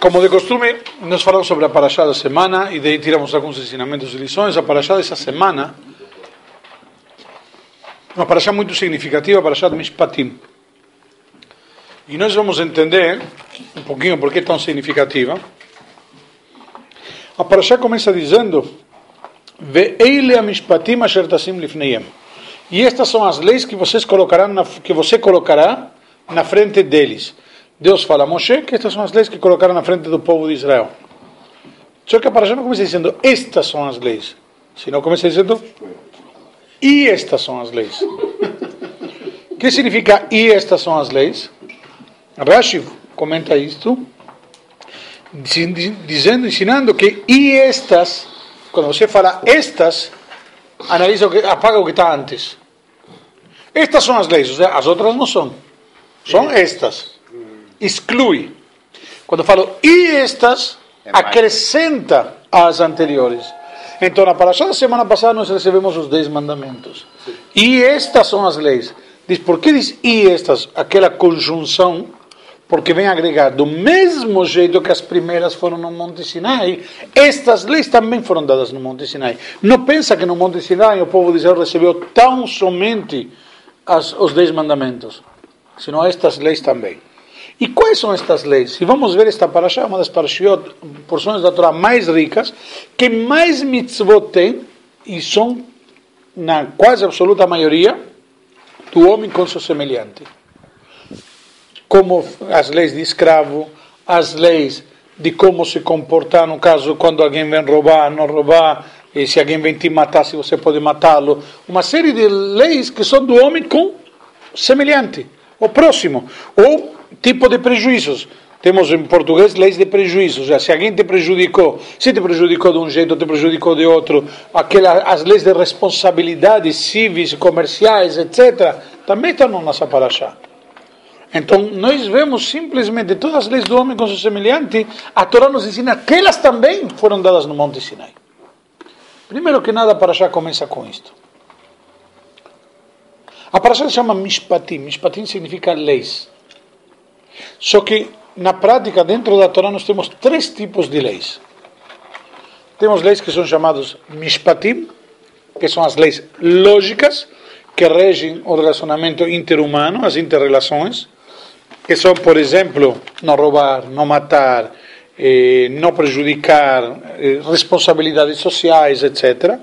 Como de costume, nós falamos sobre a Parashá da semana e daí tiramos alguns ensinamentos e lições. A Parashá dessa semana, uma Parashá muito significativa, a Parashá de Mishpatim. E nós vamos entender um pouquinho por que é tão significativa. A Parashá começa dizendo Ve'eile mishpatim asher tasim lifneiem. E estas são as leis que vocês colocarão na, que você colocará na frente deles. Deus fala a Moshe que estas são as leis que colocaram na frente do povo de Israel. Só que a Parashá não começa dizendo estas são as leis, senão começa dizendo e estas são as leis. O que significa e estas são as leis? Rashi comenta isto, dizendo, ensinando que e estas, quando você fala estas, analisa o que, apaga o que está antes. Estas são as leis, ou seja, as outras não são. São estas. Exclui. Quando eu falo e estas, acrescenta as anteriores. Então, na paraxá da semana passada, nós recebemos os dez mandamentos. E estas são as leis. Diz, por que diz e estas? Aquela conjunção, porque vem agregar, do mesmo jeito que as primeiras foram no Monte Sinai, estas leis também foram dadas no Monte Sinai. Não pensa que no Monte Sinai o povo de Israel recebeu tão somente as, os dez mandamentos, senão estas leis também. E quais são estas leis? E vamos ver esta paraxá, uma das parashiot, porções da Torá mais ricas, que mais mitzvot tem, e são, na quase absoluta maioria, do homem com seu semelhante. Como as leis de escravo, as leis de como se comportar no caso quando alguém vem roubar, não roubar, e se alguém vem te matar, se você pode matá-lo. Uma série de leis que são do homem com semelhante, o próximo, ou tipo de prejuízos. Temos em português leis de prejuízos. Se alguém te prejudicou, se te prejudicou de um jeito, te prejudicou de outro, aquela, as leis de responsabilidade civis, comerciais, etc., também estão na nossa paraxá. Então, nós vemos simplesmente todas as leis do homem com seu semelhante, a Torá nos ensina que elas também foram dadas no Monte Sinai. Primeiro que nada, a paraxá começa com isto. A paraxá se chama Mishpatim. Mishpatim significa leis. Só que, na prática, dentro da Torá, nós temos três tipos de leis. Temos leis que são chamadas Mishpatim, que são as leis lógicas, que regem o relacionamento interhumano, as interrelações, que são, por exemplo, não roubar, não matar, eh, não prejudicar, eh, responsabilidades sociais, etc.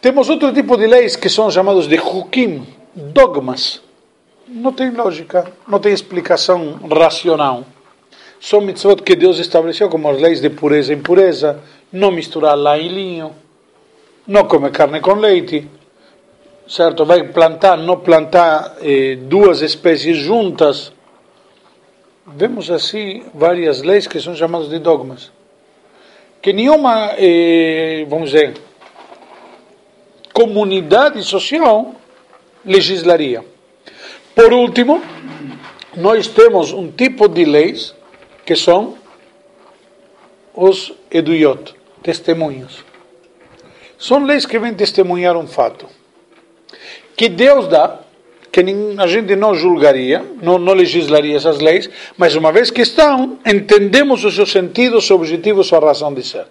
Temos outro tipo de leis que são chamados de hukim, dogmas. Não tem lógica, não tem explicação racional. São mitzvot que Deus estabeleceu como as leis de pureza e impureza, não misturar lã e linho, não comer carne com leite, certo? Vai plantar, não plantar eh, duas espécies juntas. Vemos assim várias leis que são chamadas de dogmas. Que nenhuma, eh, vamos dizer, comunidade social legislaria. Por último, nós temos um tipo de leis que são os eduyot, testemunhos. São leis que vêm testemunhar um fato que Deus dá, que a gente não julgaria, não, não legislaria essas leis, mas uma vez que estão, entendemos o seu sentido, o seu objetivo, a sua razão de ser.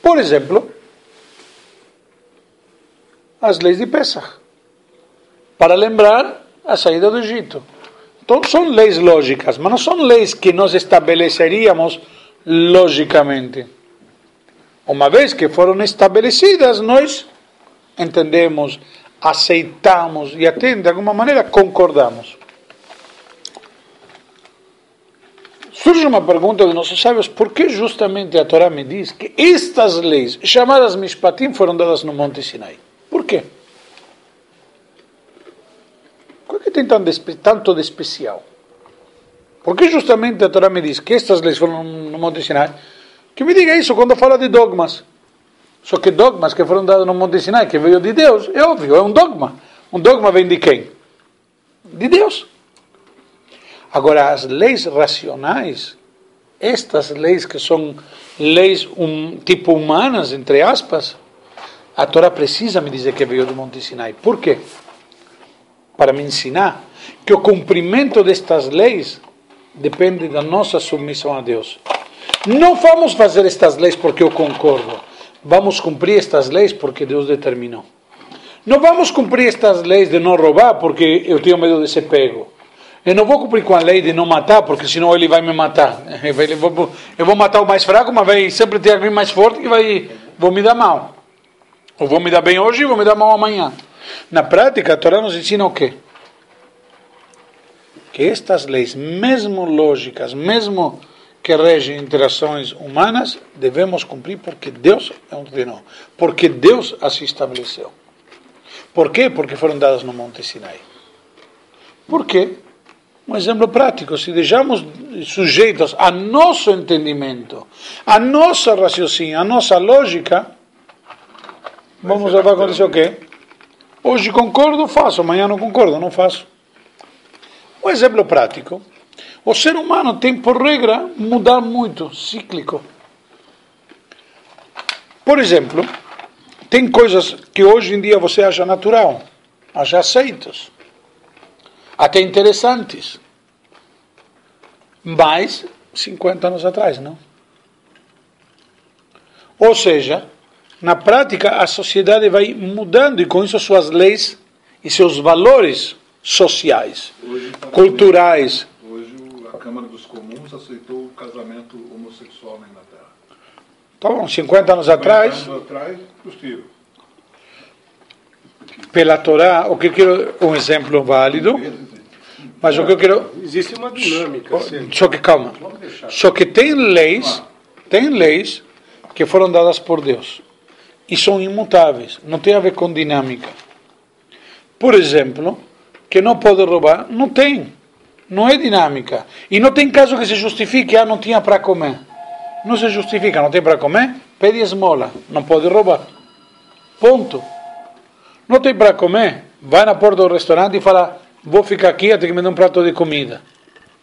Por exemplo, as leis de Pesach, para lembrar a saída do Egito. Então são leis lógicas, mas não são leis que nós estabeleceríamos logicamente. Uma vez que foram estabelecidas, nós entendemos, aceitamos e até de alguma maneira concordamos. Surge uma pergunta de nossos sábios: por que justamente a Torá me diz que estas leis, chamadas Mishpatim, foram dadas no Monte Sinai? Por quê? Por que tem tanto de especial? Por que justamente a Torá me diz que estas leis foram no Monte Sinai? Que me diga isso quando fala de dogmas. Só que dogmas que foram dados no Monte Sinai, que veio de Deus, é óbvio, é um dogma. Um dogma vem de quem? De Deus. Agora, as leis racionais, estas leis que são leis um, tipo humanas, entre aspas, a Torá precisa me dizer que veio do Monte Sinai. Por quê? Para me ensinar que o cumprimento destas leis depende da nossa submissão a Deus. Não vamos fazer estas leis porque eu concordo. Vamos cumprir estas leis porque Deus determinou. Não vamos cumprir estas leis de não roubar porque eu tenho medo de ser pego. Eu não vou cumprir com a lei de não matar porque senão ele vai me matar. Eu vou, matar o mais fraco, mas vai sempre ter alguém mais forte que vai vou me dar mal. Ou vou me dar bem hoje e vou me dar mal amanhã. Na prática, a Torá nos ensina o quê? Que estas leis, mesmo lógicas, mesmo que regem interações humanas, devemos cumprir porque Deus é ordenou. Porque Deus assim estabeleceu. Por quê? Porque foram dadas no Monte Sinai. Por quê? Um exemplo prático, se deixamos sujeitos a nosso entendimento, a nossa raciocínio, a nossa lógica, vamos vai acontecer o quê? Hoje concordo, faço, amanhã não concordo, não faço. Um exemplo prático. O ser humano tem por regra mudar muito, cíclico. Por exemplo, tem coisas que hoje em dia você acha natural, acha aceitos, até interessantes. Mas 50 anos atrás, não. Ou seja, na prática a sociedade vai mudando e com isso suas leis e seus valores sociais, hoje, culturais. Hoje a Câmara dos Comuns aceitou o casamento homossexual na Inglaterra. Tá bom, 50 anos 50 atrás. anos atrás, possível. Pela Torá, o que eu quero um exemplo válido, mas o que eu quero existe uma dinâmica. Só que calma. Só que tem leis, tem leis que foram dadas por Deus e são imutáveis, não tem a ver com dinâmica. Por exemplo, que não pode roubar, não tem, não é dinâmica. E não tem caso que se justifique, ah, não tinha para comer. Não se justifica, não tem para comer, pede esmola, não pode roubar. Ponto. Não tem para comer, vai na porta do restaurante e fala: Vou ficar aqui até que me dê um prato de comida.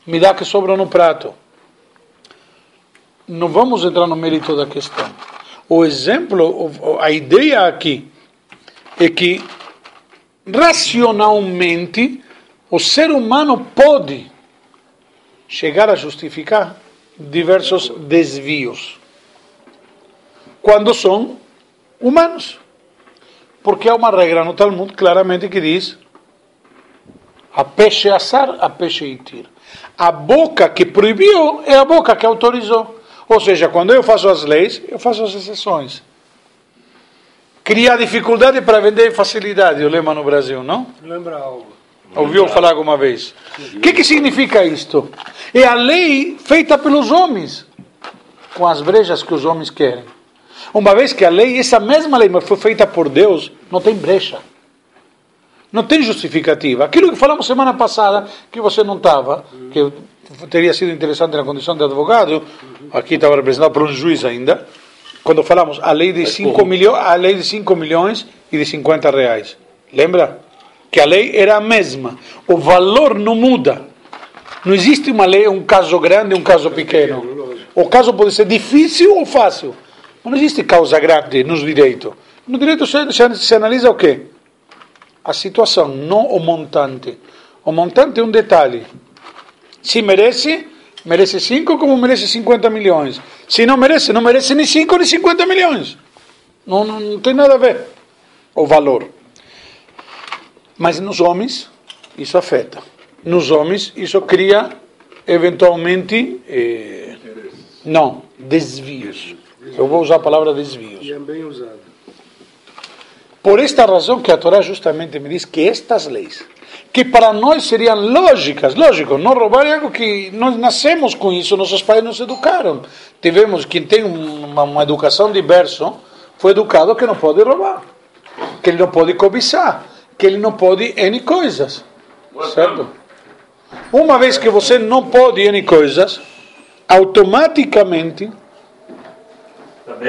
Me dá que sobra no prato. Não vamos entrar no mérito da questão. O exemplo, a ideia aqui é que racionalmente o ser humano pode chegar a justificar diversos desvios quando são humanos. Porque há uma regra no Talmud claramente que diz a peixe assar, a peixe itir. A boca que proibiu é a boca que autorizou. Ou seja, quando eu faço as leis, eu faço as exceções. Cria dificuldade para vender facilidade, o lema no Brasil, não? Lembra algo. Ouviu falar alguma vez? O que, que significa isto? É a lei feita pelos homens, com as brechas que os homens querem. Uma vez que a lei, essa mesma lei, mas foi feita por Deus, não tem brecha. Não tem justificativa. Aquilo que falamos semana passada, que você não estava, que teria sido interessante na condição de advogado, aqui estava representado por um juiz ainda, quando falamos a lei de 5 milhões, a lei de 5 milhões e de 50 reais. Lembra? Que a lei era a mesma. O valor não muda. Não existe uma lei, um caso grande um caso pequeno. O caso pode ser difícil ou fácil. Não existe causa grande no direito. No direito se, se, se analisa o quê? A situação, não o montante. O montante é um detalhe. Se merece, merece 5 como merece 50 milhões. Se não merece, não merece nem 5 nem 50 milhões. Não, não, não tem nada a ver o valor. Mas nos homens, isso afeta. Nos homens, isso cria, eventualmente, eh, não, desvios. Eu vou usar a palavra desvios. E é bem usado. Por esta razão que a Torá justamente me diz que estas leis, que para nós seriam lógicas, lógico, não roubar é algo que nós nascemos com isso, nossos pais nos educaram. Tivemos, quem tem uma, uma educação berço, foi educado que não pode roubar, que ele não pode cobiçar, que ele não pode N coisas. Certo? Uma vez que você não pode N coisas, automaticamente,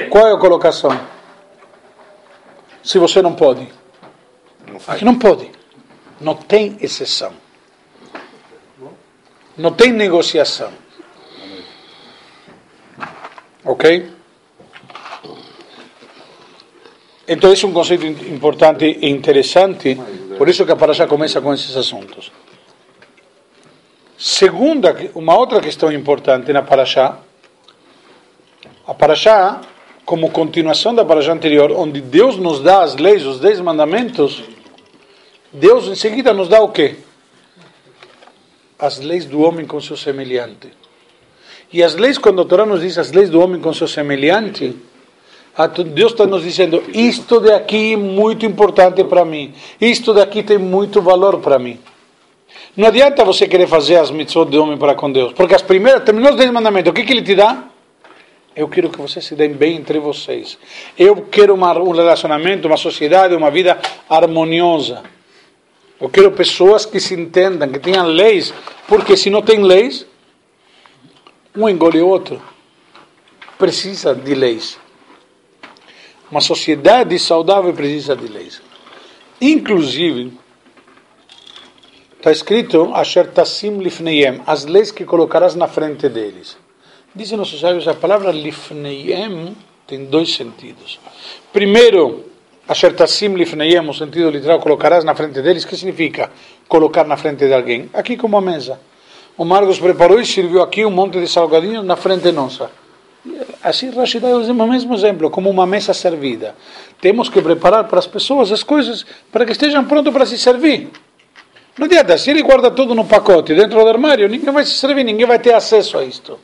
qual é a colocação? Se você não pode. Aqui não pode. Não tem exceção. Não tem negociação. Ok? Então, esse é um conceito importante e interessante, por isso que a Parashá começa com esses assuntos. Segunda, uma outra questão importante na Parashá, a Parashá, como continuação da Parashá anterior, onde Deus nos dá as leis, os dez mandamentos, Deus em seguida nos dá o quê? As leis do homem com seu semelhante. E as leis, quando a Torá nos diz as leis do homem com seu semelhante, Deus está nos dizendo: isto daqui é muito importante para mim, isto daqui tem muito valor para mim. Não adianta você querer fazer as mitzvot de homem para com Deus, porque as primeiras, terminou os dez mandamentos, o que, que ele te dá? Eu quero que vocês se deem bem entre vocês. Eu quero uma, um relacionamento, uma sociedade, uma vida harmoniosa. Eu quero pessoas que se entendam, que tenham leis, porque se não tem leis, um engole o outro. Precisa de leis. Uma sociedade saudável precisa de leis. Inclusive, está escrito as leis que colocarás na frente deles. Dizem nossos sábios, a palavra Lifneiem tem dois sentidos. Primeiro, Asher Tassim Lifneiem, o sentido literal, colocarás na frente deles, que significa colocar na frente de alguém? Aqui como uma mesa. O Marcos preparou e serviu aqui um monte de salgadinhos na frente nossa. Assim, Rashi dá o mesmo exemplo, como uma mesa servida. Temos que preparar para as pessoas as coisas para que estejam prontos para se servir. Não adianta, se ele guarda tudo no pacote, dentro do armário, ninguém vai se servir, ninguém vai ter acesso a isto.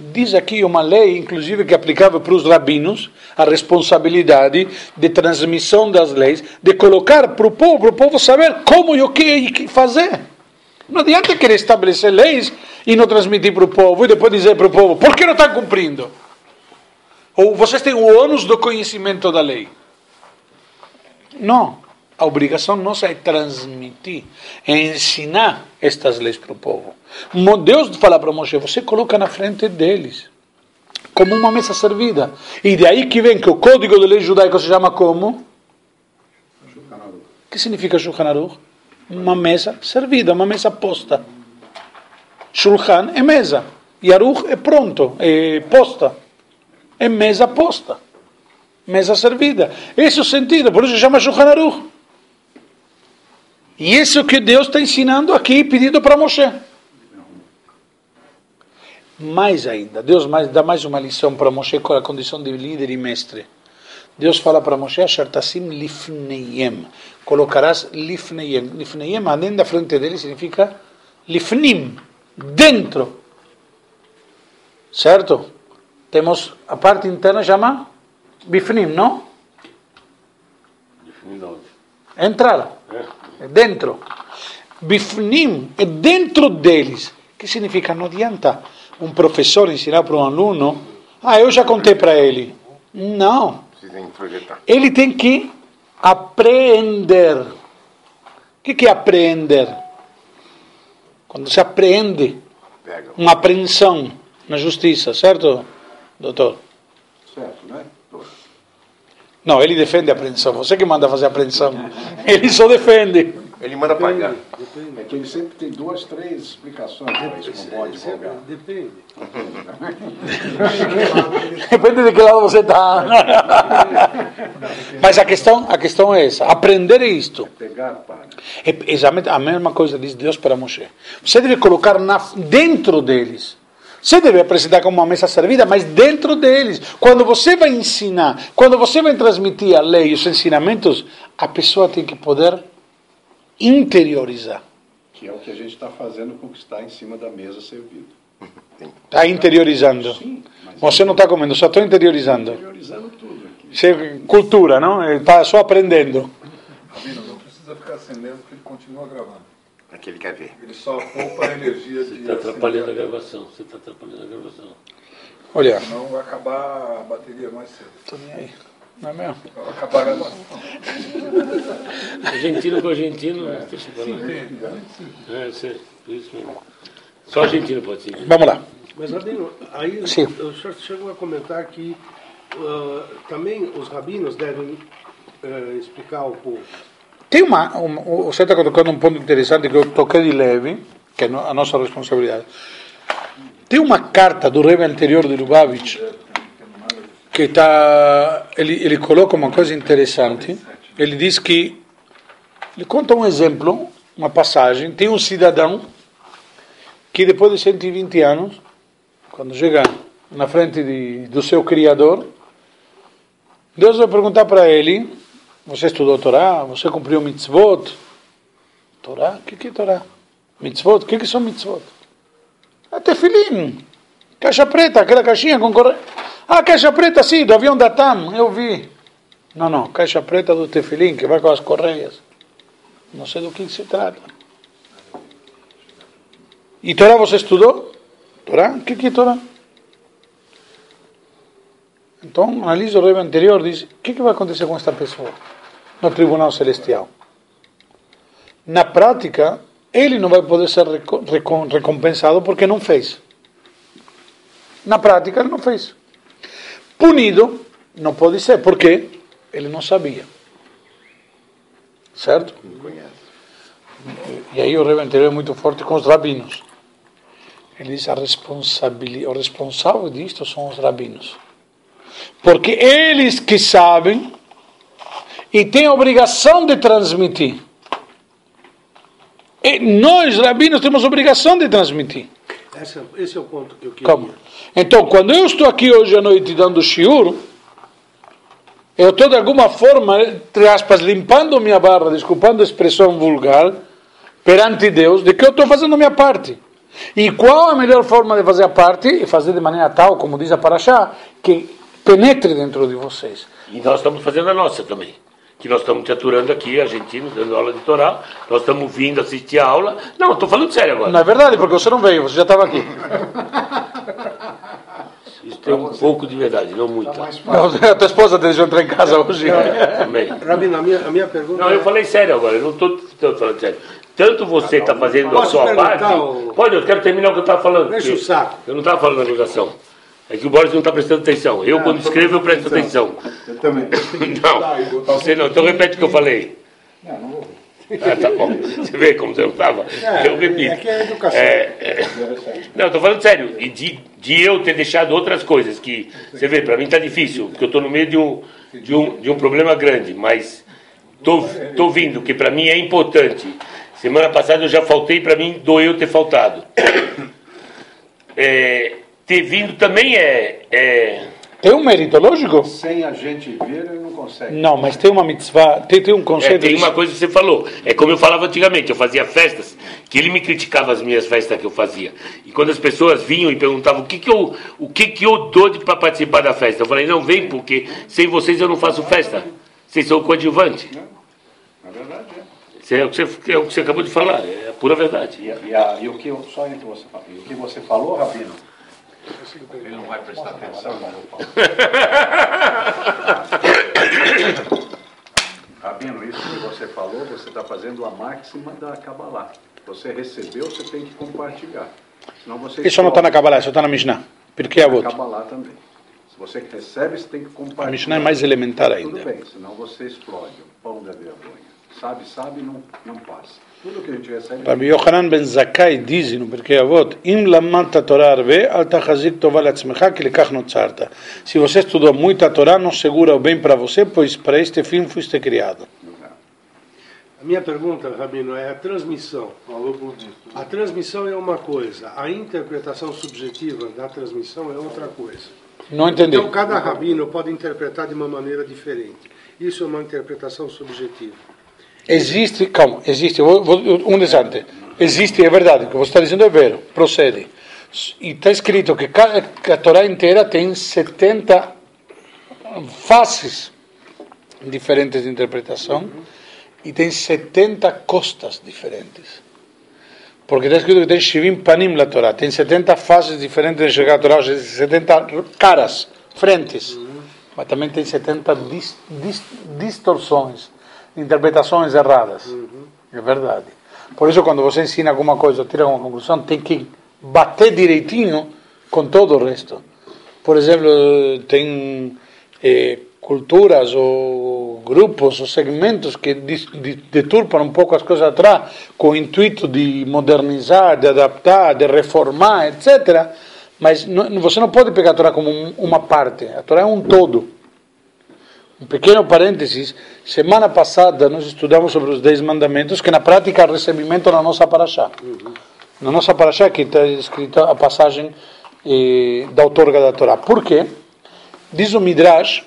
Diz aqui uma lei, inclusive, que é aplicava para os rabinos, a responsabilidade de transmissão das leis, de colocar para o povo, para o povo saber como e o que fazer. Não adianta querer estabelecer leis e não transmitir para o povo e depois dizer para o povo, por que não está cumprindo? Ou vocês têm o ônus do conhecimento da lei. Não. A obrigação nossa é transmitir, é ensinar estas leis para o povo. Deus fala para Moshe, você coloca na frente deles, como uma mesa servida. E daí que vem que o código de lei judaico se chama como? O que significa Shulchan Aruch? uma mesa servida, uma mesa posta. Shulchan é mesa. E Aruch é pronto, é posta. É mesa posta. Mesa servida. Esse é o sentido, por isso se chama Shulchan Aruch. E esse é o que Deus está ensinando aqui, pedindo para Moshe. Mais ainda, Deus mais, dá mais uma lição para Moshe com a condição de líder e mestre. Deus fala para Moshe, Shartasim lifneiem. Colocarás lifneiem. Lifneiem, além da frente dele, significa lifnim, dentro. Certo? Temos a parte interna chama bifnim, não? Entrar. É dentro. Bifnim é dentro deles. que significa? Não adianta um professor ensinar para um aluno. Ah, eu já contei para ele. Não. Ele tem que apreender. O que, que é apreender? Quando se apreende, uma apreensão na justiça, certo, doutor? Certo, né? Não, ele defende a apreensão. Você que manda fazer a apreensão. Ele só defende. Ele manda pagar. É que ele sempre tem duas, três explicações para isso, como bom advogado. Depende. Depende de que lado você está. Mas a questão, a questão é essa: aprender é isto. É exatamente a mesma coisa diz Deus para Moshe. Você deve colocar na, dentro deles. Você deve apresentar como uma mesa servida, mas dentro deles. Quando você vai ensinar, quando você vai transmitir a lei, os ensinamentos, a pessoa tem que poder interiorizar. Que é o que a gente está fazendo com o que está em cima da mesa servido. Está interiorizando. Sim, Você não está comendo, só estou interiorizando. Interiorizando tudo aqui. Você, cultura, não? Está só aprendendo. Rabino, não precisa ficar acendendo porque ele continua gravando. É que ele quer ver. Ele só poupa a energia Você está atrapalhando a gravação. Você está atrapalhando a gravação. Olha. Senão vai acabar a bateria mais cedo. Estou nem aí. Não é mesmo? Vai acabar a gravação. Argentino com argentino, é. falar. É, sei, isso mesmo. Só argentino pode ser. Vamos lá. Mas, Rabino, aí Sim. o senhor chegou a comentar que uh, também os rabinos devem uh, explicar ao povo. Tem uma, uma você está colocando um ponto interessante que eu toquei de leve, que é a nossa responsabilidade. Tem uma carta do Rebbe anterior de Lubavitch que está, ele, ele coloca uma coisa interessante. Ele diz que, ele conta um exemplo, uma passagem. Tem um cidadão que depois de 120 anos, quando chega na frente de, do seu Criador, Deus vai perguntar para ele: Você estudou Torá? Você cumpriu mitzvot? Torá? O que, que é Torá? Mitzvot? O que, que são mitzvot? É tefilim. Caixa preta, aquela caixinha com correia. Ah, caixa preta, sim, do avião da TAM, eu vi. Não, não, caixa preta do tefilim, que vai com as correias. Não sei do que se trata. E Torá você estudou? Torá? O que, que é Torá? Então, analisa o rei anterior diz: o que, que vai acontecer com esta pessoa no tribunal celestial? Na prática, ele não vai poder ser recompensado porque não fez. Na prática, ele não fez. Punido, não pode ser, porque ele não sabia. Certo? E aí o anterior é muito forte com os rabinos. Ele diz: a responsabilidade, o responsável disto são os rabinos. Porque eles que sabem e têm a obrigação de transmitir. E nós, rabinos, temos a obrigação de transmitir. Esse, esse é o ponto que eu queria. Como? Então, quando eu estou aqui hoje à noite dando shiur, eu estou de alguma forma, entre aspas, limpando minha barra, desculpando a expressão vulgar, perante Deus, de que eu estou fazendo a minha parte. E qual a melhor forma de fazer a parte? E fazer de maneira tal, como diz a Paraxá, que penetre dentro de vocês. E nós estamos fazendo a nossa também. Que nós estamos te aturando aqui, argentinos, dando aula de Torá. Nós estamos vindo assistir a aula. Não, estou falando sério agora. Não é verdade, porque você não veio, você já estava aqui. Isso tem um pouco de verdade, não muita. Tá não, a tua esposa deixou entrar em casa hoje. É, também. Rabino, a minha, a minha pergunta. Não, eu falei sério agora, eu não estou falando sério. Tanto você está fazendo a sua parte. O... Pode, eu quero terminar o que eu estava falando. Deixa o saco. Eu não estava falando da acusação. É que o Boris não está prestando atenção. Eu, quando escrevo, eu presto atenção. Eu também. Não, você não. Então repete o que eu falei. Não, não vou. Ah, tá bom. Você vê como você não estava? É, eu repito. É que é educação. É, é... Não, estou falando sério. E de, de eu ter deixado outras coisas que. Você vê, para mim está difícil, porque eu estou no meio de um, de, um, de um problema grande, mas estou vindo, que para mim é importante. Semana passada eu já faltei, para mim doeu ter faltado. É, ter vindo também é, é... Tem um mérito, lógico. Sem a gente ver, ele não consegue. Não, mas tem uma mitzvah, tem, tem um conceito. É, tem uma coisa que você falou. É como eu falava antigamente, eu fazia festas, que ele me criticava as minhas festas que eu fazia. E quando as pessoas vinham e perguntavam o que, que, eu, o que, que eu dou para participar da festa, eu falei, não, vem, porque sem vocês eu não faço festa. Vocês são coadjuvante. Na verdade, é. É o, que você, é o que você acabou de falar, é a pura verdade. E, e, a, e o que só entre você, e o que você falou, Rabino, ele não vai prestar atenção no meu Rabino, isso que você falou, você está fazendo a máxima da Kabbalah. Você recebeu, você tem que compartilhar. Senão você isso não está na Kabbalah, isso está na Mishnah. Porque é a Na Kabbalah também. Se você recebe, você tem que compartilhar. A Mishnah é mais elementar ainda. Tudo bem, senão você explode. O pão da vergonha. Sabe, sabe, não, não passa. Tudo que a gente recebe. Rabbi Yochanan ben Zakai diz no Pirkei Avot: Im lamanta Torah arve, al tachazik tova latzmecha, que lekach notzarta. Se você estudou muito a Torá, não segura o bem para você, pois para este fim foste criado. A minha pergunta, Rabino, é a transmissão. A transmissão é uma coisa, a interpretação subjetiva da transmissão é outra coisa. Não entendi. Então, cada rabino pode interpretar de uma maneira diferente. Isso é uma interpretação subjetiva. Existe, calma, existe, vou, vou, um instante. Existe, é verdade, o que você está dizendo é vero, procede. E está escrito que, a Torá inteira tem 70 faces diferentes de interpretação uhum. e tem 70 costas diferentes. Porque está escrito que tem Shivim Panim la Torá, tem 70 faces diferentes de chegar a Torá, 70 caras, frentes, uhum. mas também tem 70 dis, dis, distorções interpretações erradas. Uhum. É verdade. Por isso, quando você ensina alguma coisa, tira uma conclusão, tem que bater direitinho com todo o resto. Por exemplo, tem eh, culturas ou grupos ou segmentos que deturpam um pouco as coisas atrás com o intuito de modernizar, de adaptar, de reformar, etc. Mas não, você não pode pegar a Torá como uma parte. A Torá é um todo. Um pequeno parênteses, semana passada nós estudamos sobre os Dez Mandamentos, que na prática é recebimento na nossa paraxá. Uhum. Na nossa paraxá aqui está escrita a passagem eh, da outorga da Torá. Por quê? Diz o Midrash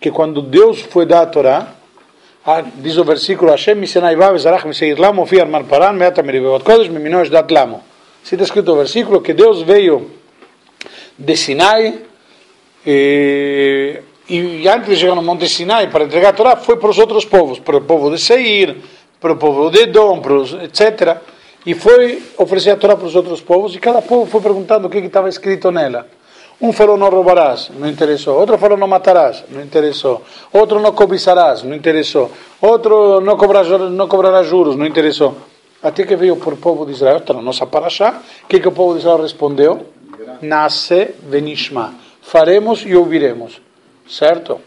que quando Deus foi dar a Torá, diz o versículo Hashem armar paran está escrito o versículo que Deus veio de Sinai eh, e antes de chegar no Monte Sinai para entregar a Torá foi para os outros povos, para o povo de Seir, para o povo de Edom, os, etc. E foi oferecer a Torá para os outros povos e cada povo foi perguntando o que, estava escrito nela. Um falou não roubarás, não interessou. Outro falou não matarás, não interessou. Outro não cobiçarás, não interessou. Outro não cobrarás, não cobrarás juros, não interessou. Até que veio o povo de Israel, está na nossa paraxá, o que, que o povo de Israel respondeu? Nasce venishma. Faremos e ouviremos. Certo?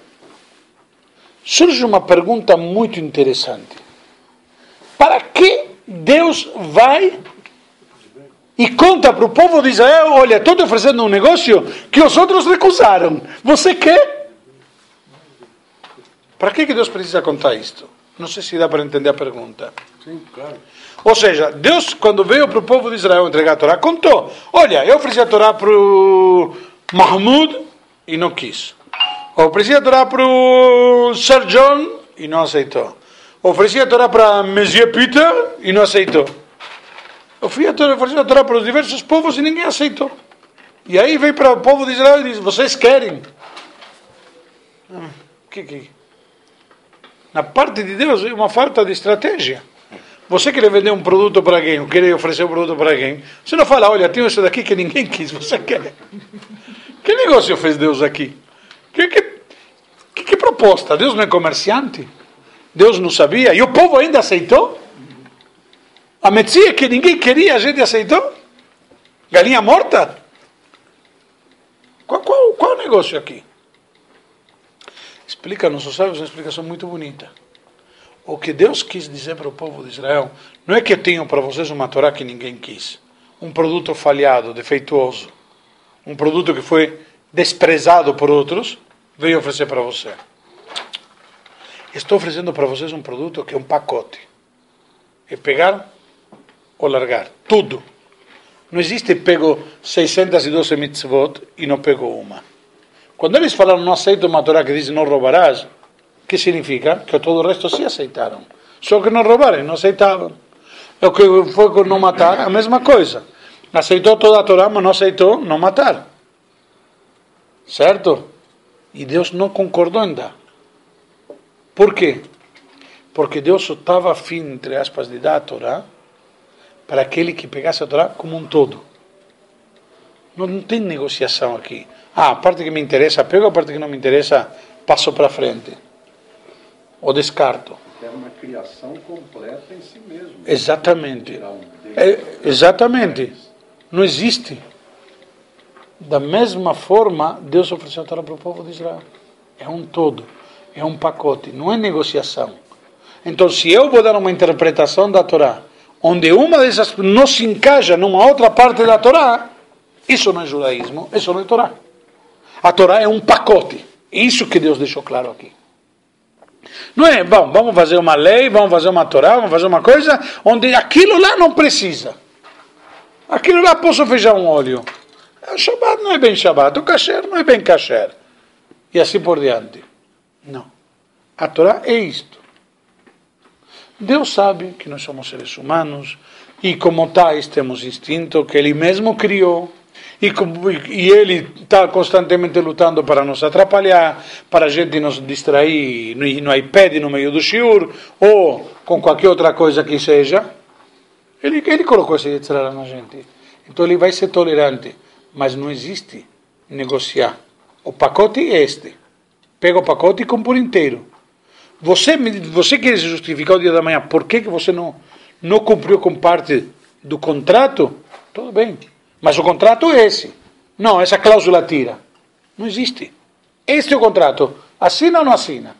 Surge uma pergunta muito interessante. Para que Deus vai e conta para o povo de Israel: olha, estou te oferecendo um negócio que os outros recusaram. Você quer? Para que, Deus precisa contar isto? Não sei se dá para entender a pergunta. Sim, claro. Ou seja, Deus, quando veio para o povo de Israel entregar a Torá, contou: olha, eu ofereci a Torá para o Mahmoud e não quis. Ofereci a Torá para o Sir John e não aceitou. Ofereci a Torá para Monsieur Peter e não aceitou. Ofereci a Torá, para os diversos povos e ninguém aceitou. E aí veio para o povo de Israel e diz: vocês querem? Ah, que que? Na parte de Deus é uma falta de estratégia. Você quer vender um produto para alguém, ou quer oferecer um produto para alguém, você não fala, olha, tenho isso daqui que ninguém quis, você quer. Que negócio fez Deus aqui? Que, que, que, que proposta? Deus não é comerciante? Deus não sabia? E o povo ainda aceitou? A Metzia que ninguém queria, a gente aceitou? Galinha morta? Qual, qual, qual o negócio aqui? Explica nossos sábios uma explicação muito bonita. O que Deus quis dizer para o povo de Israel não é que eu tenho para vocês uma Torá que ninguém quis, um produto falhado, defeituoso, um produto que foi desprezado por outros, veio oferecer para você. Estou oferecendo para vocês um produto que é um pacote. É pegar ou largar. Tudo. Não existe pego 612 mitzvot e não pego uma. Quando eles falaram não aceito uma Torá que diz não roubarás, que significa? Que todo o resto sim aceitaram. Só que não roubaram, não aceitavam. O que foi com não matar, a mesma coisa. Aceitou toda a Torá, mas não aceitou não matar. Certo? E Deus não concordou dar. Por quê? Porque Deus estava afim, entre aspas, de dar a Torá para aquele que pegasse a Torá como um todo. Não, não tem negociação aqui. Ah, a parte que me interessa, pego a parte que não me interessa, passo para frente. Ou descarto. É uma criação completa em si mesmo. Exatamente. É, exatamente. Não existe. Da mesma forma, Deus ofereceu a Torá para o povo de Israel. É um todo. É um pacote. Não é negociação. Então, se eu vou dar uma interpretação da Torá, onde uma dessas não se encaixa numa outra parte da Torá, isso não é judaísmo, isso não é Torá. A Torá é um pacote. Isso que Deus deixou claro aqui. Não é, bom, vamos fazer uma lei, vamos fazer uma Torá, vamos fazer uma coisa onde aquilo lá não precisa. Aquilo lá posso fechar um olho. O Shabbat não é bem Shabbat, o kasher não é bem kasher. E assim por diante. Não. A Torá é isto. Deus sabe que nós somos seres humanos e como tais temos instinto que Ele mesmo criou e, e Ele está constantemente lutando para nos atrapalhar, para a gente nos distrair no, no iPad no meio do shiur ou com qualquer outra coisa que seja. Ele, ele colocou esse Yetzirah na gente. Então ele vai ser tolerante, mas não existe negociar. O pacote é este. Pega o pacote e compra por inteiro. Você, você quer se justificar o dia da manhã, por que, que você não, não cumpriu com parte do contrato? Tudo bem. Mas o contrato é esse. Não, essa cláusula tira. Não existe. Este é o contrato. Assina ou não assina?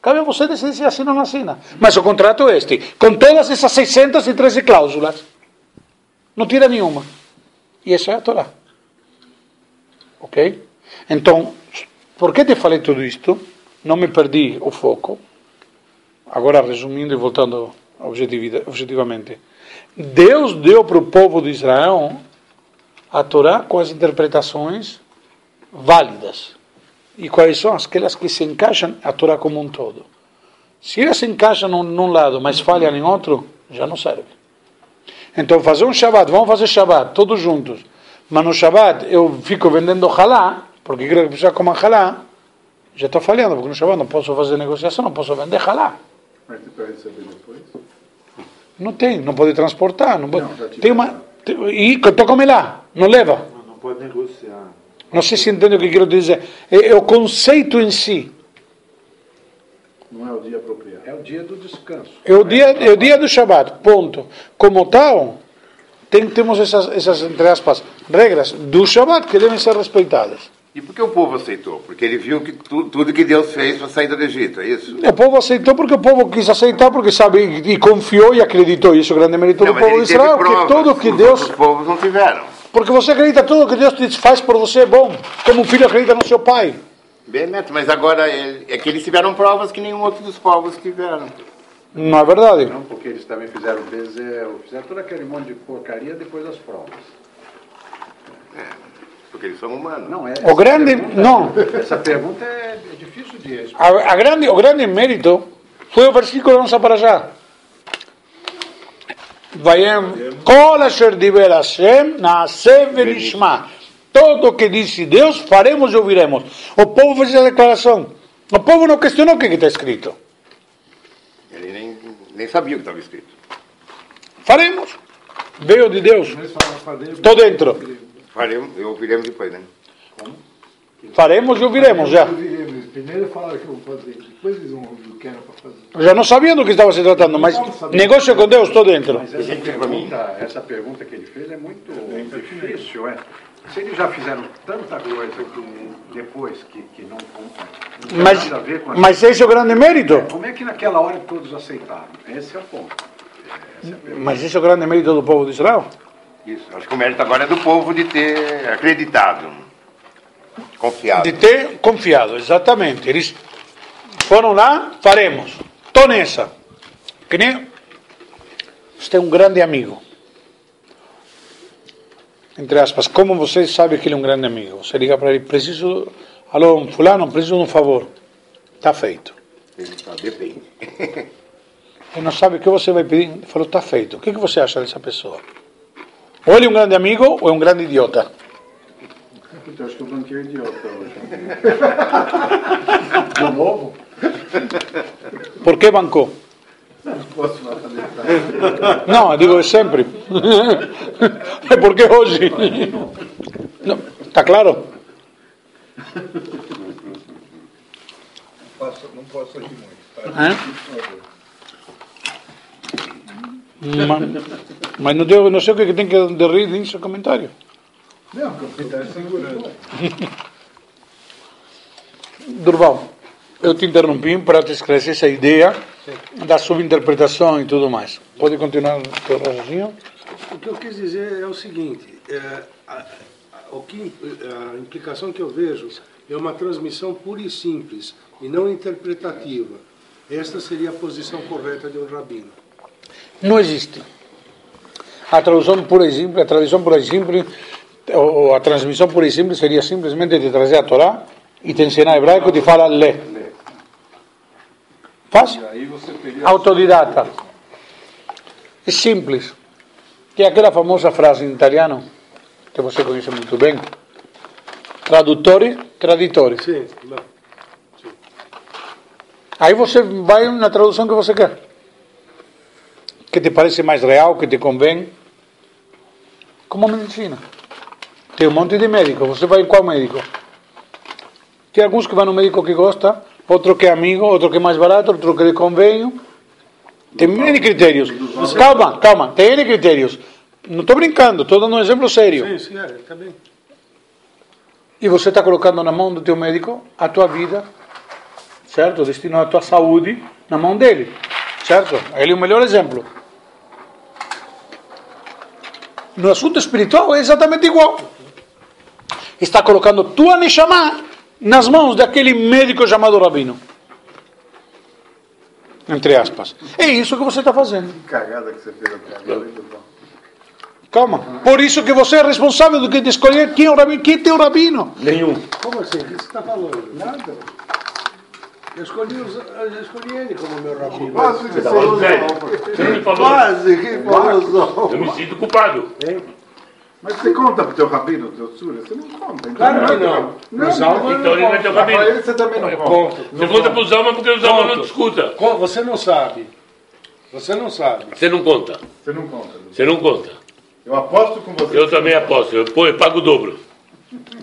Cabe a você decidir se assina ou não assina. Mas o contrato é este. Com todas essas 613 cláusulas. Não tira nenhuma. E essa é a Torá. Ok? Então, por que te falei tudo isto? Não me perdi o foco. Agora, resumindo e voltando objetivamente. Deus deu para o povo de Israel a Torá com as interpretações válidas. E quais são aquelas que se encaixam a Torá como um todo. Se elas se encaixam num, num lado, mas falham em outro, já não serve. Então, fazer um Shabbat, vamos fazer Shabbat, todos juntos. Mas no Shabbat eu fico vendendo halá, porque quero que a pessoa coma halá, já estou falhando, porque no Shabbat não posso fazer negociação, não posso vender halá. Mas para receber depois? Não tem, não pode transportar. Não pode, Não, tem uma, e estou come lá, não leva. Não pode negociar. Não sei se entende o que quero dizer. É, é o conceito em si. Não é o dia apropriado. É o dia do descanso. É o dia, é o dia do Shabbat, ponto. Como tal, tem, temos essas, essas, entre aspas, regras do Shabbat que devem ser respeitadas. E por que o povo aceitou? Porque ele viu que tu- tudo que Deus fez para saída do Egito, é isso? O povo aceitou porque o povo quis aceitar, porque sabe, e confiou e acreditou. Isso é o grande mérito Não, do povo de Israel, que provas, tudo que os Deus. outros povos não tiveram. Porque você acredita tudo que Deus faz por você é bom, como um filho acredita no seu pai. Bem, Neto, mas agora ele- é que eles tiveram provas que nenhum outro dos povos tiveram. Não é verdade? Não, porque eles também fizeram bezerro, fizeram todo aquele monte de porcaria depois das provas. Porque eles são humanos. Não, é, O grande. pergunta- Não. Essa pergunta é, é difícil de responder. A, a grande, o grande mérito foi o versículo da nossa paraxá. Vayem, kol asher diber Hashem, naaseh venishma. Todo o que disse Deus, faremos e ouviremos. O povo fez essa declaração. O povo não questionou o que está escrito. Nem, sabia o que estava escrito. Faremos. Veio de Deus. Estou dentro. Faremos, e ouviremos depois, né? Faremos e ouviremos já. Primeiro falaram que vão fazer, depois eles vão ouvir o que era para fazer. Já não sabia do que estava se tratando, mas negócio com Deus, estou dentro. Mas essa pergunta, essa pergunta que ele fez é muito difícil, é. Se eles já fizeram tanta coisa que depois que, que não, não tem Mas, nada a ver com a mas esse é o grande mérito. Como é que naquela hora todos aceitaram? Esse é o ponto. É. Mas esse é o grande mérito do povo de Israel. Isso. Acho que o mérito agora é do povo de ter acreditado, confiado. De ter confiado, exatamente. Eles foram lá, faremos. Estou nessa. Que nem. Você tem um grande amigo. Entre aspas, como você sabe que ele é um grande amigo? Você liga para ele, preciso. Alô, fulano, preciso de um favor. Está feito. Ele só depende. Ele não sabe o que você vai pedir. Ele falou, está feito. O que, que você acha dessa pessoa? Ou ele é um grande amigo ou é um grande idiota. Eu acho que eu banquei o idiota hoje. De novo? Por que bancou? Eu digo sempre. É porque hoje. Não, Está claro? Não posso rir muito. Mas, não, deu, não sei o que que tem que de rir nisso comentário. Não, segurando. Durval, eu te interrompi para te esclarecer essa ideia da subinterpretação e tudo mais. Pode continuar o raciocínio? O que eu quis dizer é o seguinte: é, a, a- que, a implicação que eu vejo é uma transmissão pura e simples e não interpretativa. Esta seria a posição correta de um rabino. Não existe. A tradução pura e simples, a tradução pura e simples, ou a transmissão pura e simples seria simplesmente te trazer a Torá e te ensinar hebraico e te fala lê. Fácil? Autodidata. É simples. Tem aquela famosa frase em italiano, que você conhece muito bem. Traduttore, traditore. Sim, não. Aí você vai na tradução que você quer. Que te parece mais real, que te convém. Como a medicina. Tem um monte de médico. Você vai em qual médico? Tem alguns que vão no médico que gosta, outro que é amigo, outro que é mais barato, outro que é de convênio. Tem N critérios. Calma, calma. Tem N critérios. Não estou brincando, estou dando um exemplo sério. Sim, sim, é, está bem. E você está colocando na mão do teu médico a tua vida, certo? O destino da tua saúde na mão dele, certo? Ele é o melhor exemplo. No assunto espiritual é exatamente igual. Está colocando tua Neshama nas mãos daquele médico chamado Rabino. Entre aspas. É isso que você está fazendo. Que cagada que você fez até agora. hein, Dudão? Calma. Por isso que você é responsável do que de escolher quem é o rabino, quem é teu rabino. Nenhum. Como assim? O que você está falando? Nada. Eu escolhi, os, eu escolhi ele como meu rabino. Quase que? Você falou. Quase que falou. Eu me sinto culpado. Mas você conta pro teu rabino, teu sura? Você não conta. Então Claro que teu- não. Mas Alma Então ele não é teu cabelo. ele você também não eu conta. conto. Você conta pros almas porque os almas não te escutam. Co- Você não sabe. Você não sabe. Você não conta. Você não conta. Você não conta. Eu aposto com você. Eu também aposto. Eu, pô, eu pago o dobro.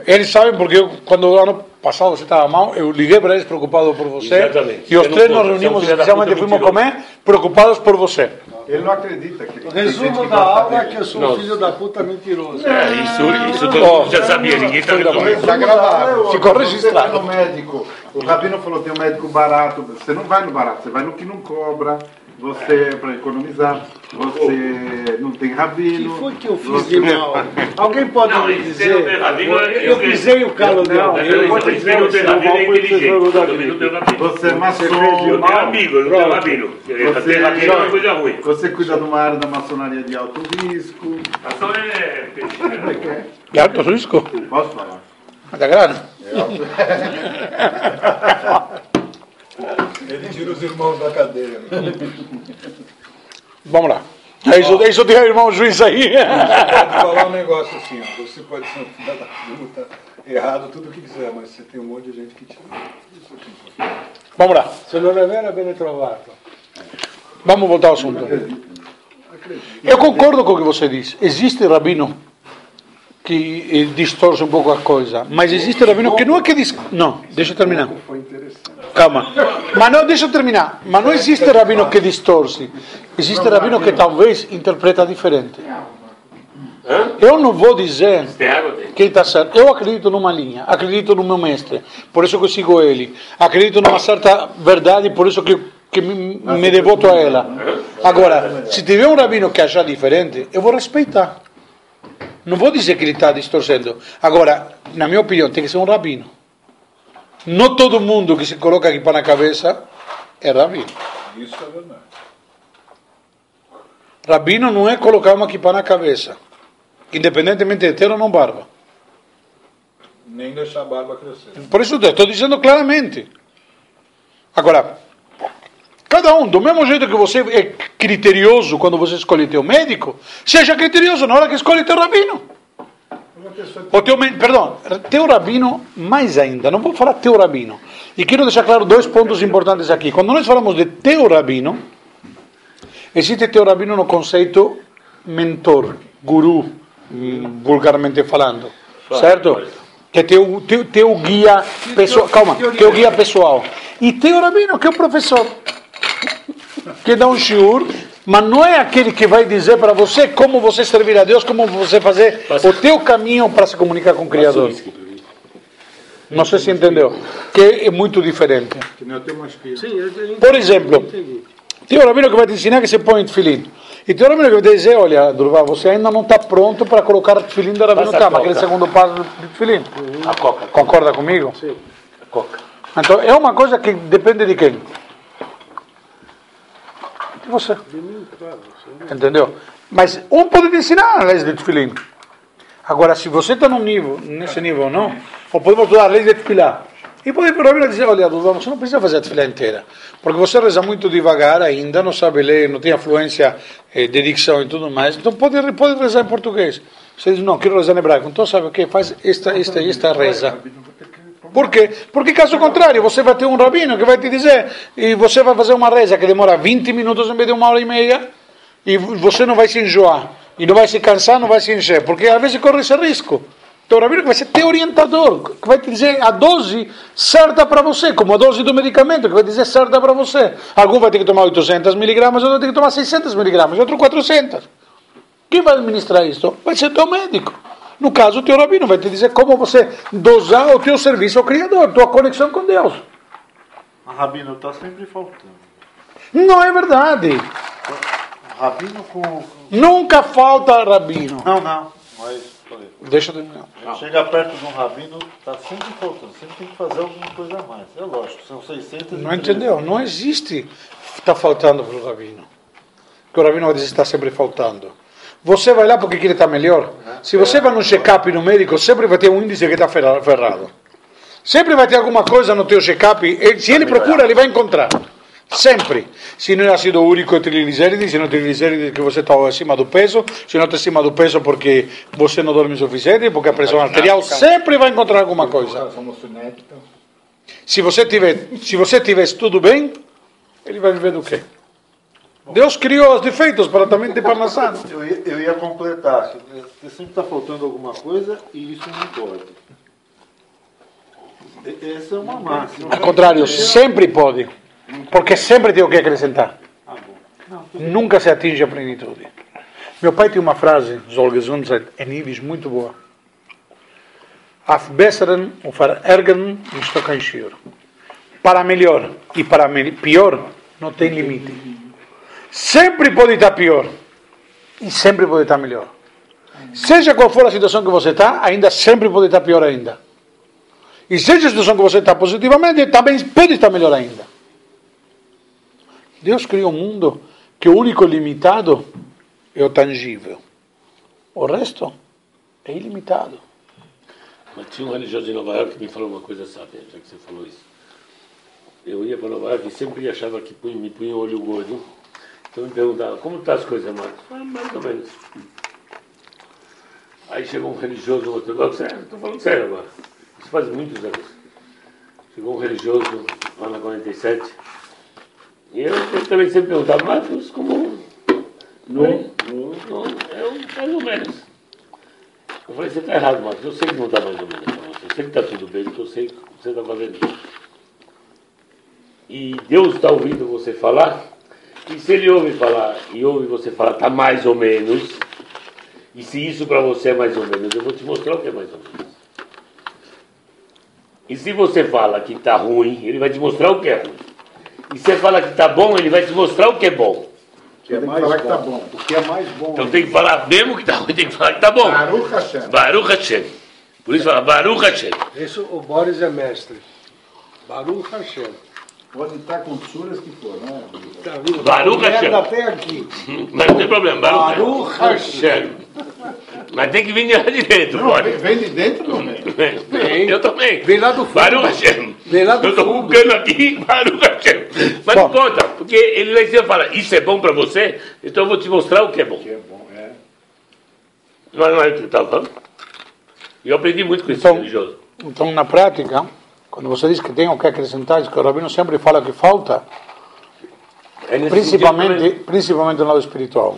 Eles sabem porque eu, quando o ano passado você estava mal, eu liguei para eles preocupado por você. Exatamente. E os Você três nos reunimos, você especialmente fomos comer, preocupados por você. Ele não acredita que resumo da aula é que eu sou um filho da puta mentiroso. É, isso, isso todo mundo já sabia. Ninguém tá foi da resolvendo. Tá gravado. Ficou Você registrado. vai no médico, o Rabino falou tem um médico barato. Você não vai no barato, você vai no que não cobra. Você, para economizar, você não tem O rabino. que foi que eu fiz você- de mal? Alguém pode Não, me dizer? rabino, Eu, eu- pisei o calo dele. Não, Mas Eu eu vou dizer o o seu rabino é inteligente. Você maçou. Eu tenho amigo, eu não tenho rabino. Você- rabino é uma coisa ruim. Você cuida de uma área da maçonaria de alto risco. Só é peixe. né? De alto risco. Posso falar? Está grande. Ele tira os irmãos da cadeia. Vamos lá. É isso, é isso tem irmão juiz aí. Pode falar um negócio assim, ó, você pode ser um filho da puta, errado, tudo o que quiser, mas você tem um monte de gente que te ama. Isso é importa. Vamos lá. Se non è vero, bene trovato. Vamos voltar ao assunto. Eu concordo com o que você diz. Existe rabino que eh, distorce um pouco a coisa, mas existe rabino que não é que diz. Não, deixa eu terminar. Foi interessante. Calma. Mas não, deixa eu terminar. Mas não existe rabino que distorce. Existe rabino que talvez interpreta diferente. Eu não vou dizer quem está certo. Eu acredito numa linha, acredito no meu mestre, por isso que eu sigo ele. Acredito numa certa verdade, por isso que, que me, me devoto a ela. Agora, se tiver um rabino que achar diferente, eu vou respeitar. Não vou dizer que ele está distorcendo. Agora, na minha opinião, tem que ser um rabino. Não todo mundo que se coloca aqui para na cabeça é rabino. Isso é verdade. Rabino não é colocar uma kippah na cabeça, independentemente de ter ou não barba. Nem deixar a barba crescer. Por isso eu estou dizendo claramente. Agora, cada um, do mesmo jeito que você é criterioso quando você escolhe teu médico, seja criterioso na hora que escolhe teu rabino. O teu, perdão, teu rabino, mais ainda, não vou falar teu rabino. E quero deixar claro dois pontos importantes aqui. Quando nós falamos de teu rabino, existe teu rabino no conceito mentor, guru, vulgarmente falando. Certo? Que é teu, teu, teu guia pessoal. Calma, teu guia pessoal. E teu rabino, que é o professor. Que dá um shiur, mas não é aquele que vai dizer para você como você servir a Deus, como você fazer o teu caminho para se comunicar com o Criador. Não sei se entendeu. Que é muito diferente. Entendi. Por exemplo, tem um rabino que vai te ensinar que você põe tefilim. E tem um rabino que vai te dizer, olha, Durval, você ainda não está pronto para colocar tefilim da rabino a coca. aquele segundo passo do tefilim. A coca. Concorda comigo? Sim. Coca. Então, é uma coisa que depende de quem? Você. Entendeu? Mas um pode te ensinar a lei de tefilim. Agora, se você está num nível, nesse nível não, ou podemos estudar a lei de tefilá. E pode ir para o rabino e dizer, olha, você não precisa fazer a tefilá inteira. Porque você reza muito devagar ainda, não sabe ler, não tem afluência eh, de dicção e tudo mais. Então pode, pode rezar em português. Você diz, não, quero rezar em hebraico. Então sabe o que? Faz esta, esta esta reza. Por quê? Porque caso contrário, você vai ter um rabino que vai te dizer, e você vai fazer uma reza que demora 20 minutos em vez de uma hora e meia, e você não vai se enjoar, e não vai se cansar, não vai se encher, porque às vezes corre esse risco. Então o rabino que vai ser teu orientador, que vai te dizer a dose certa para você, como a dose do medicamento, que vai dizer certa para você. Algum vai ter que tomar 800 miligramas, outro vai ter que tomar 600 miligramas, outro 400. Quem vai administrar isso? Vai ser teu médico. No caso, o teu rabino vai te dizer como você dosar o teu serviço ao Criador, tua conexão com Deus. Rabino está sempre faltando. Não é verdade. Rabino com. Nunca falta rabino. Não, não. Mas Falei. Deixa eu terminar. Chegar perto de um rabino, tá sempre faltando. Sempre tem que fazer alguma coisa a mais. É lógico, são 600 Não entendeu? Não existe está faltando para o rabino. O rabino vai dizer que está sempre faltando. Você vai lá porque quer estar melhor. Se você vai no check-up no médico, sempre vai ter um índice que está ferra- ferrado. Sempre vai ter alguma coisa no teu check-up. Se ele procura, ele vai encontrar. Sempre. Se não é ácido úrico e triglicérides, se não é triglicérides que você está acima do peso, se não está acima do peso porque você não dorme o suficiente, porque a pressão arterial sempre vai encontrar alguma coisa. Se você tiver, se você tiver tudo bem, ele vai viver do quê? Deus criou os defeitos para também ter parnassá. Eu ia, eu ia completar. que Sempre está faltando alguma coisa e isso não pode. Essa é uma máxima. Ao contrário, sempre pode. Porque sempre tem o que acrescentar. Ah, Nunca se atinge a plenitude. Meu pai tem uma frase, Zolgesundheit, em Yiddish, muito boa. Verärgern nicht kein Schür. Para melhor e para pior, não tem limite. Sempre pode estar pior. E sempre pode estar melhor. Seja qual for a situação que você está, ainda sempre pode estar pior ainda. E seja a situação que você está positivamente, também pode estar melhor ainda. Deus criou um mundo que o único limitado é o tangível. O resto é ilimitado. Mas tinha um religioso em Nova York que me falou uma coisa sábia, já que você falou isso. Eu ia para Nova York e sempre achava que me punha o olho gordo. Então me perguntava, como tá as coisas, Marcos? Ah, mais ou menos. Aí chegou um religioso ortodoxo, estou falando sério agora. Isso faz muitos anos. Chegou um religioso lá na 47. E eu, eu também sempre perguntava, Marcos, como. Não, não, é um- mais ou menos. Eu falei, você está errado, Marcos. Eu sei que não está mais ou menos. você. Eu sei que está tudo bem, eu sei que você está fazendo. E Deus está ouvindo você falar. E se Ele ouve falar e ouve você falar, está mais ou menos. E se isso para você é mais ou menos, eu vou te mostrar o que é mais ou menos. E se você fala que está ruim, Ele vai te mostrar o que é ruim. E se você fala que está bom, Ele vai te mostrar o que é bom. Que é Tem que mais falar bom. que tá bom. O que é mais bom. Então tem que falar mesmo que está ruim, tem que falar que está bom. Baruch Hashem. Baruch Hashem. Por isso fala Baruch Hashem. Isso o Boris é mestre. Baruch Hashem. Pode estar com suras que for, né? Tá vindo? Baruch Hashem. até aqui. Mas não tem problema, Baruch, Baruch Hashem. Mas tem que vir de lá de dentro, Não, pode. vem, de dentro também. Vem. Eu também. Vem lá do fundo. Baruch Hashem. Vem lá do Eu estou bucando aqui, Baruch Hashem. Mas não Bom. conta, porque ele vai sempre falar, isso é bom para você, então eu vou te mostrar o que é bom. Que é bom, é. Não, não é o que eu estava falando? E eu aprendi muito com esse Então- religioso. Então, na prática, quando você diz que tem o que acrescentar, diz que o rabino sempre fala que falta, É principalmente, sentido principalmente no lado espiritual.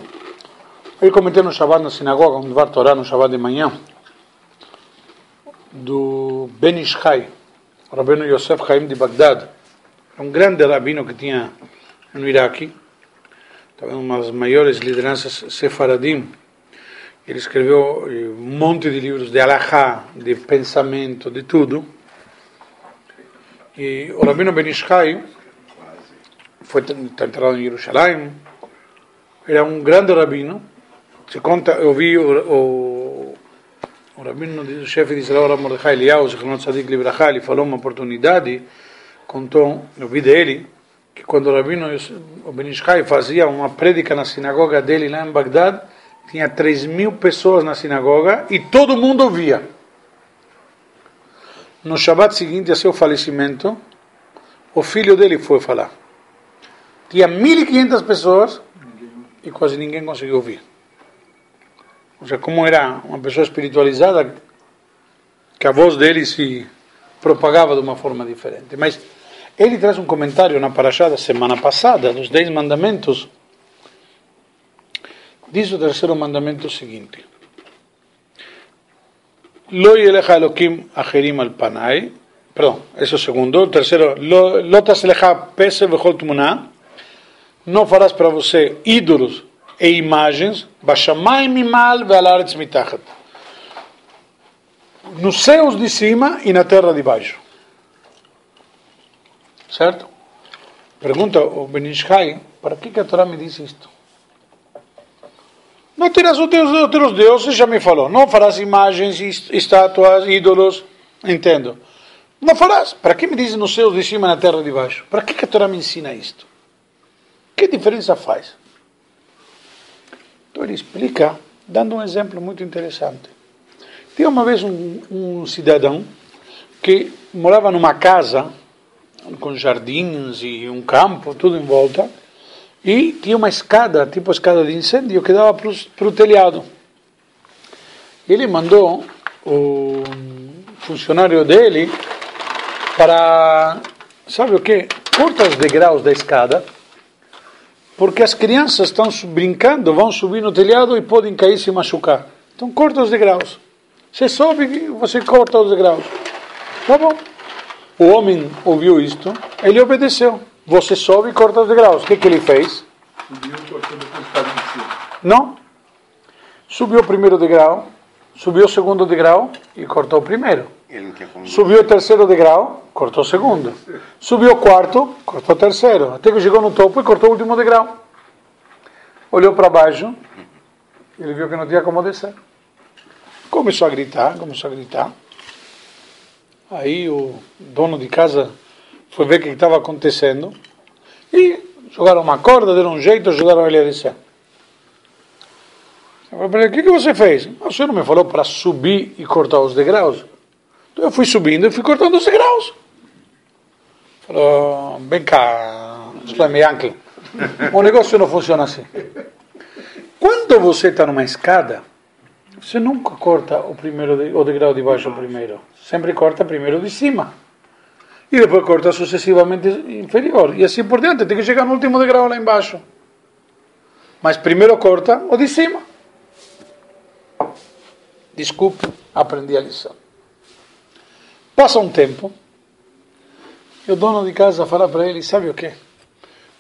Eu comentei no Shabbat na sinagoga, um Dvar Torah no Shabbat de manhã, do Ben Ishai, o rabino Yosef Chaim de Bagdad, um grande rabino que tinha no Iraque, também uma das maiores lideranças sefaradim. Ele escreveu eh, um monte de livros de alahá, de pensamento, de tudo. E o rabino Ben Ishai foi está enterrado em Jerusalém. Era um grande rabino. Se conta, eu vi o, o, o rabino, o chefe de Israel, Mordechai Eliyahu, Zichronot Tzadik Libraha, ele falou uma oportunidade, contou, eu vi dele, que quando o rabino, o Ben Ishai, fazia uma prédica na sinagoga dele lá em Bagdad, tinha 3 mil pessoas na sinagoga e todo mundo ouvia. No Shabbat seguinte a seu falecimento, o filho dele foi falar. Tinha 1.500 pessoas e quase ninguém conseguiu ouvir. Ou seja, como era uma pessoa espiritualizada, que a voz dele se propagava de uma forma diferente. Mas ele traz um comentário na Parashá da semana passada, dos Dez Mandamentos. Diz o terceiro mandamento o seguinte: Lo yelecha Elohim acherim al panai. Perdão, esse é o segundo. O terceiro, Lo lo taslecha pese vechol tmuná. Não farás para você ídolos e imagens. Bashamai mimal ve'alaretz mitachat. Nos céus de cima e na terra de baixo. Certo? Pergunta o Benishai, para que, que a Torá me diz isto? Não terás outros, outros deuses, já me falou. Não farás imagens, est- estátuas, ídolos. Entendo. Não farás. Para que me diz nos céus de cima e na terra de baixo? Para que que a Torá me ensina isto? Que diferença faz? Então ele explica, dando um exemplo muito interessante. Tinha uma vez um, um cidadão que morava numa casa com jardins e um campo, tudo em volta, e tinha uma escada, tipo escada de incêndio, que dava para o telhado. Ele mandou o funcionário dele para, sabe o que? Corta os degraus da escada, porque as crianças estão brincando, vão subir no telhado e podem cair e se machucar. Então corta os degraus. Você sobe, você corta os degraus. Tá bom. O homem ouviu isto, ele obedeceu. Você sobe e corta os degraus. O que, que ele fez? Subiu, cortou depois estava em cima. Não. Subiu o primeiro degrau, subiu o segundo degrau e cortou o primeiro. Subiu o terceiro degrau, cortou o segundo. Subiu o quarto, cortou o terceiro. Até que chegou no topo e cortou o último degrau. Olhou para baixo, ele viu que não tinha como descer. Começou a gritar, começou a gritar. Aí o dono de casa foi ver o que estava acontecendo e jogaram uma corda, deram um jeito, ajudaram ele a descer. Eu falei, "Mas o que, que você fez? "Ah, O senhor não me falou para subir e cortar os degraus? Então eu fui subindo e fui cortando os degraus. Falou, vem cá, exclamei uncle. O negócio não funciona assim. Quando você está numa escada, você nunca corta o primeiro de- o degrau de baixo primeiro. Sempre corta primeiro de cima. E depois corta sucessivamente inferior. E assim por diante, tem que chegar no último degrau lá embaixo. Mas primeiro corta o de cima. Desculpe, aprendi a lição. Passa um tempo, e o dono de casa fala para ele, sabe o que?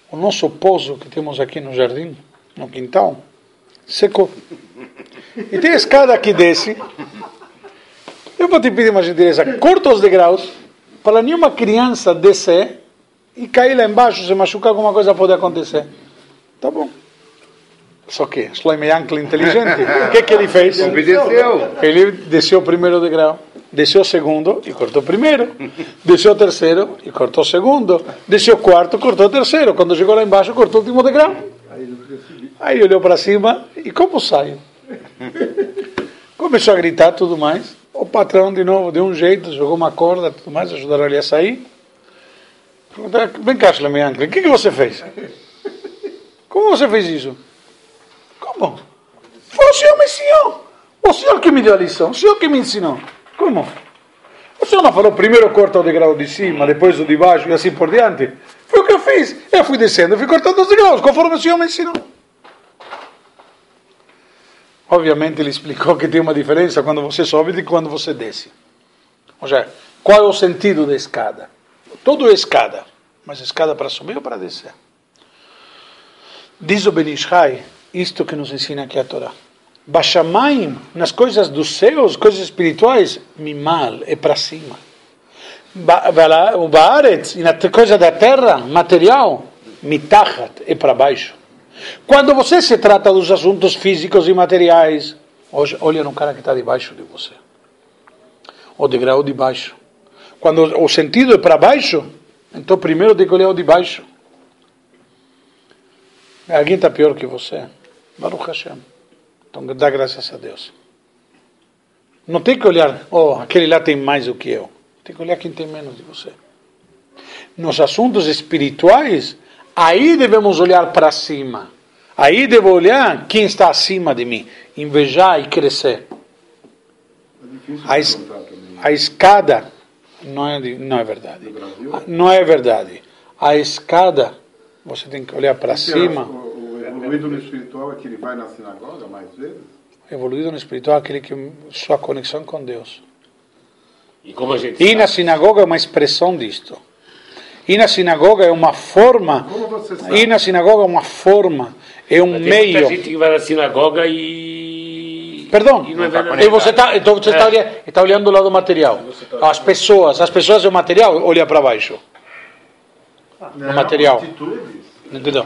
O nosso pouso que temos aqui no jardim, no quintal, secou. E tem escada que desce. Eu vou te pedir uma gentileza, corta os degraus, para nenhuma criança descer e cair lá embaixo, se machucar, alguma coisa pode acontecer. Tá bom. Só que Shlomo Yankel inteligente, o que, que ele fez? Obedeceu. Ele desceu o primeiro degrau, desceu o segundo e cortou o primeiro, desceu o terceiro e cortou o segundo, desceu o quarto, cortou o terceiro. Quando chegou lá embaixo, cortou o último degrau. Aí olhou para cima e como saio? Começou a gritar tudo mais. O patrão de novo deu um jeito, jogou uma corda, tudo mais, ajudaram ele a sair. Perguntaram, vem cá, Shlomo Yankel, o que, que você fez? Como você fez isso? Como? Foi o senhor me ensinou. O senhor que me deu a lição, o senhor que me ensinou. Como? O senhor não falou primeiro corta o degrau de cima, depois o de baixo e assim por diante? Foi o que eu fiz. Eu fui descendo, eu fui cortando os degraus, conforme o senhor me ensinou. Obviamente ele explicou que tem uma diferença quando você sobe de quando você desce. Ou seja, qual é o sentido da escada? Tudo é escada, mas escada para subir ou para descer? Diz o Ben Ishai, isto que nos ensina aqui a Torá. Bashamaim, nas coisas dos céus, coisas espirituais, mimal, é para cima. O Baaretz, e na coisa da terra, material, mitachat, é para baixo. Quando você se trata dos assuntos físicos e materiais, olha no cara que está debaixo de você. O degrau de baixo. Quando o sentido é para baixo, então primeiro tem que olhar o de baixo. Alguém está pior que você. Baruch Hashem. Então dá graças a Deus. Não tem que olhar, oh, aquele lá tem mais do que eu. Tem que olhar quem tem menos de você. Nos assuntos espirituais, aí devemos olhar para cima. Aí devo olhar quem está acima de mim. Invejar e crescer. A, es- a escada não é, de- não é verdade. Não é verdade. A escada, você tem que olhar para cima. O, o evoluído no espiritual é que ele vai na sinagoga mais vezes? Evoluído no espiritual é aquele que sua conexão com Deus. E como a gente Ir na sinagoga é uma expressão disto. Ir na sinagoga é uma forma. Ir na sinagoga é uma forma, é um Tem muita meio. gente que vai na sinagoga e. Perdão, E não é verdade. e você está então você É. está olhando, está olhando o lado material. As pessoas, as pessoas é o material, olha para baixo. Não, material. Atitudes. Entendeu?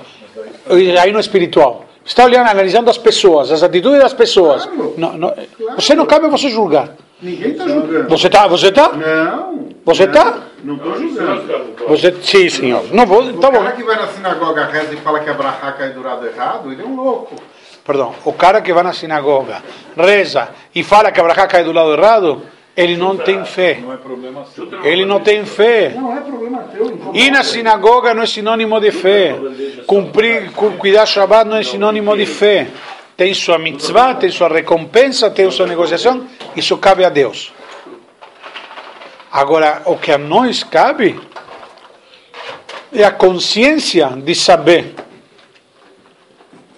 Aí no espiritual. Está olhando, analisando as pessoas, as atitudes das pessoas. Claro. Não, não, você não cabe você julgar. Ninguém está julgando. Você está? Você tá? Não. Você não, tá? Não estou julgando. Você, sim, senhor. Não vou. O Tá bom. cara que vai na sinagoga reza e fala que a cai do lado errado, ele é um louco. Perdão. O cara que vai na sinagoga, reza e fala que a cai do lado errado, ele não tem fé. Não é problema seu. Ele não tem fé. Não é problema teu. Ir na sinagoga não é sinônimo de fé. Cumprir, cu- cuidar Shabbat não é sinônimo de fé. Tem sua mitzvah, tem sua recompensa, tem sua negociação. Isso cabe a Deus. Agora, o que a nós cabe é a consciência de saber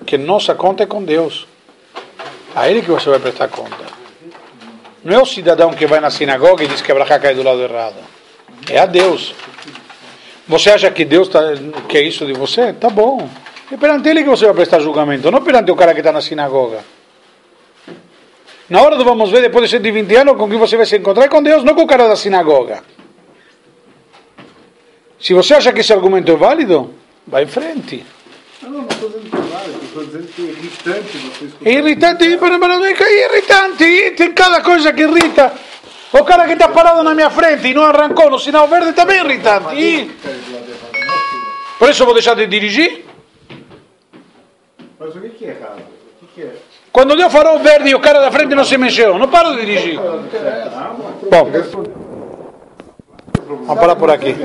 que nossa conta é com Deus. A Ele que você vai prestar conta. Não é o cidadão que vai na sinagoga e diz que a cai do lado errado. É a Deus. Você acha que Deus tá, quer isso de você? Tá bom. É perante Ele que você vai prestar julgamento, não perante o cara que está na sinagoga. Na hora do vamos ver, depois de 120 anos, com quem você vai se encontrar é com Deus, não com o cara da sinagoga. Se você acha que esse argumento é válido, vai em frente. Não, não estou dizendo que é é irritante você escutar. É irritante, mas mas não é que é irritante, e tem cada coisa que irrita. O cara que está parado na minha frente e não arrancou no sinal verde também é irritante. E... Por isso eu vou deixar de dirigir? Mas o que é errado? O que é? Quando deu farol verde e o cara da frente não se mexeu, não paro de dirigir. Bom, vamos parar por aqui.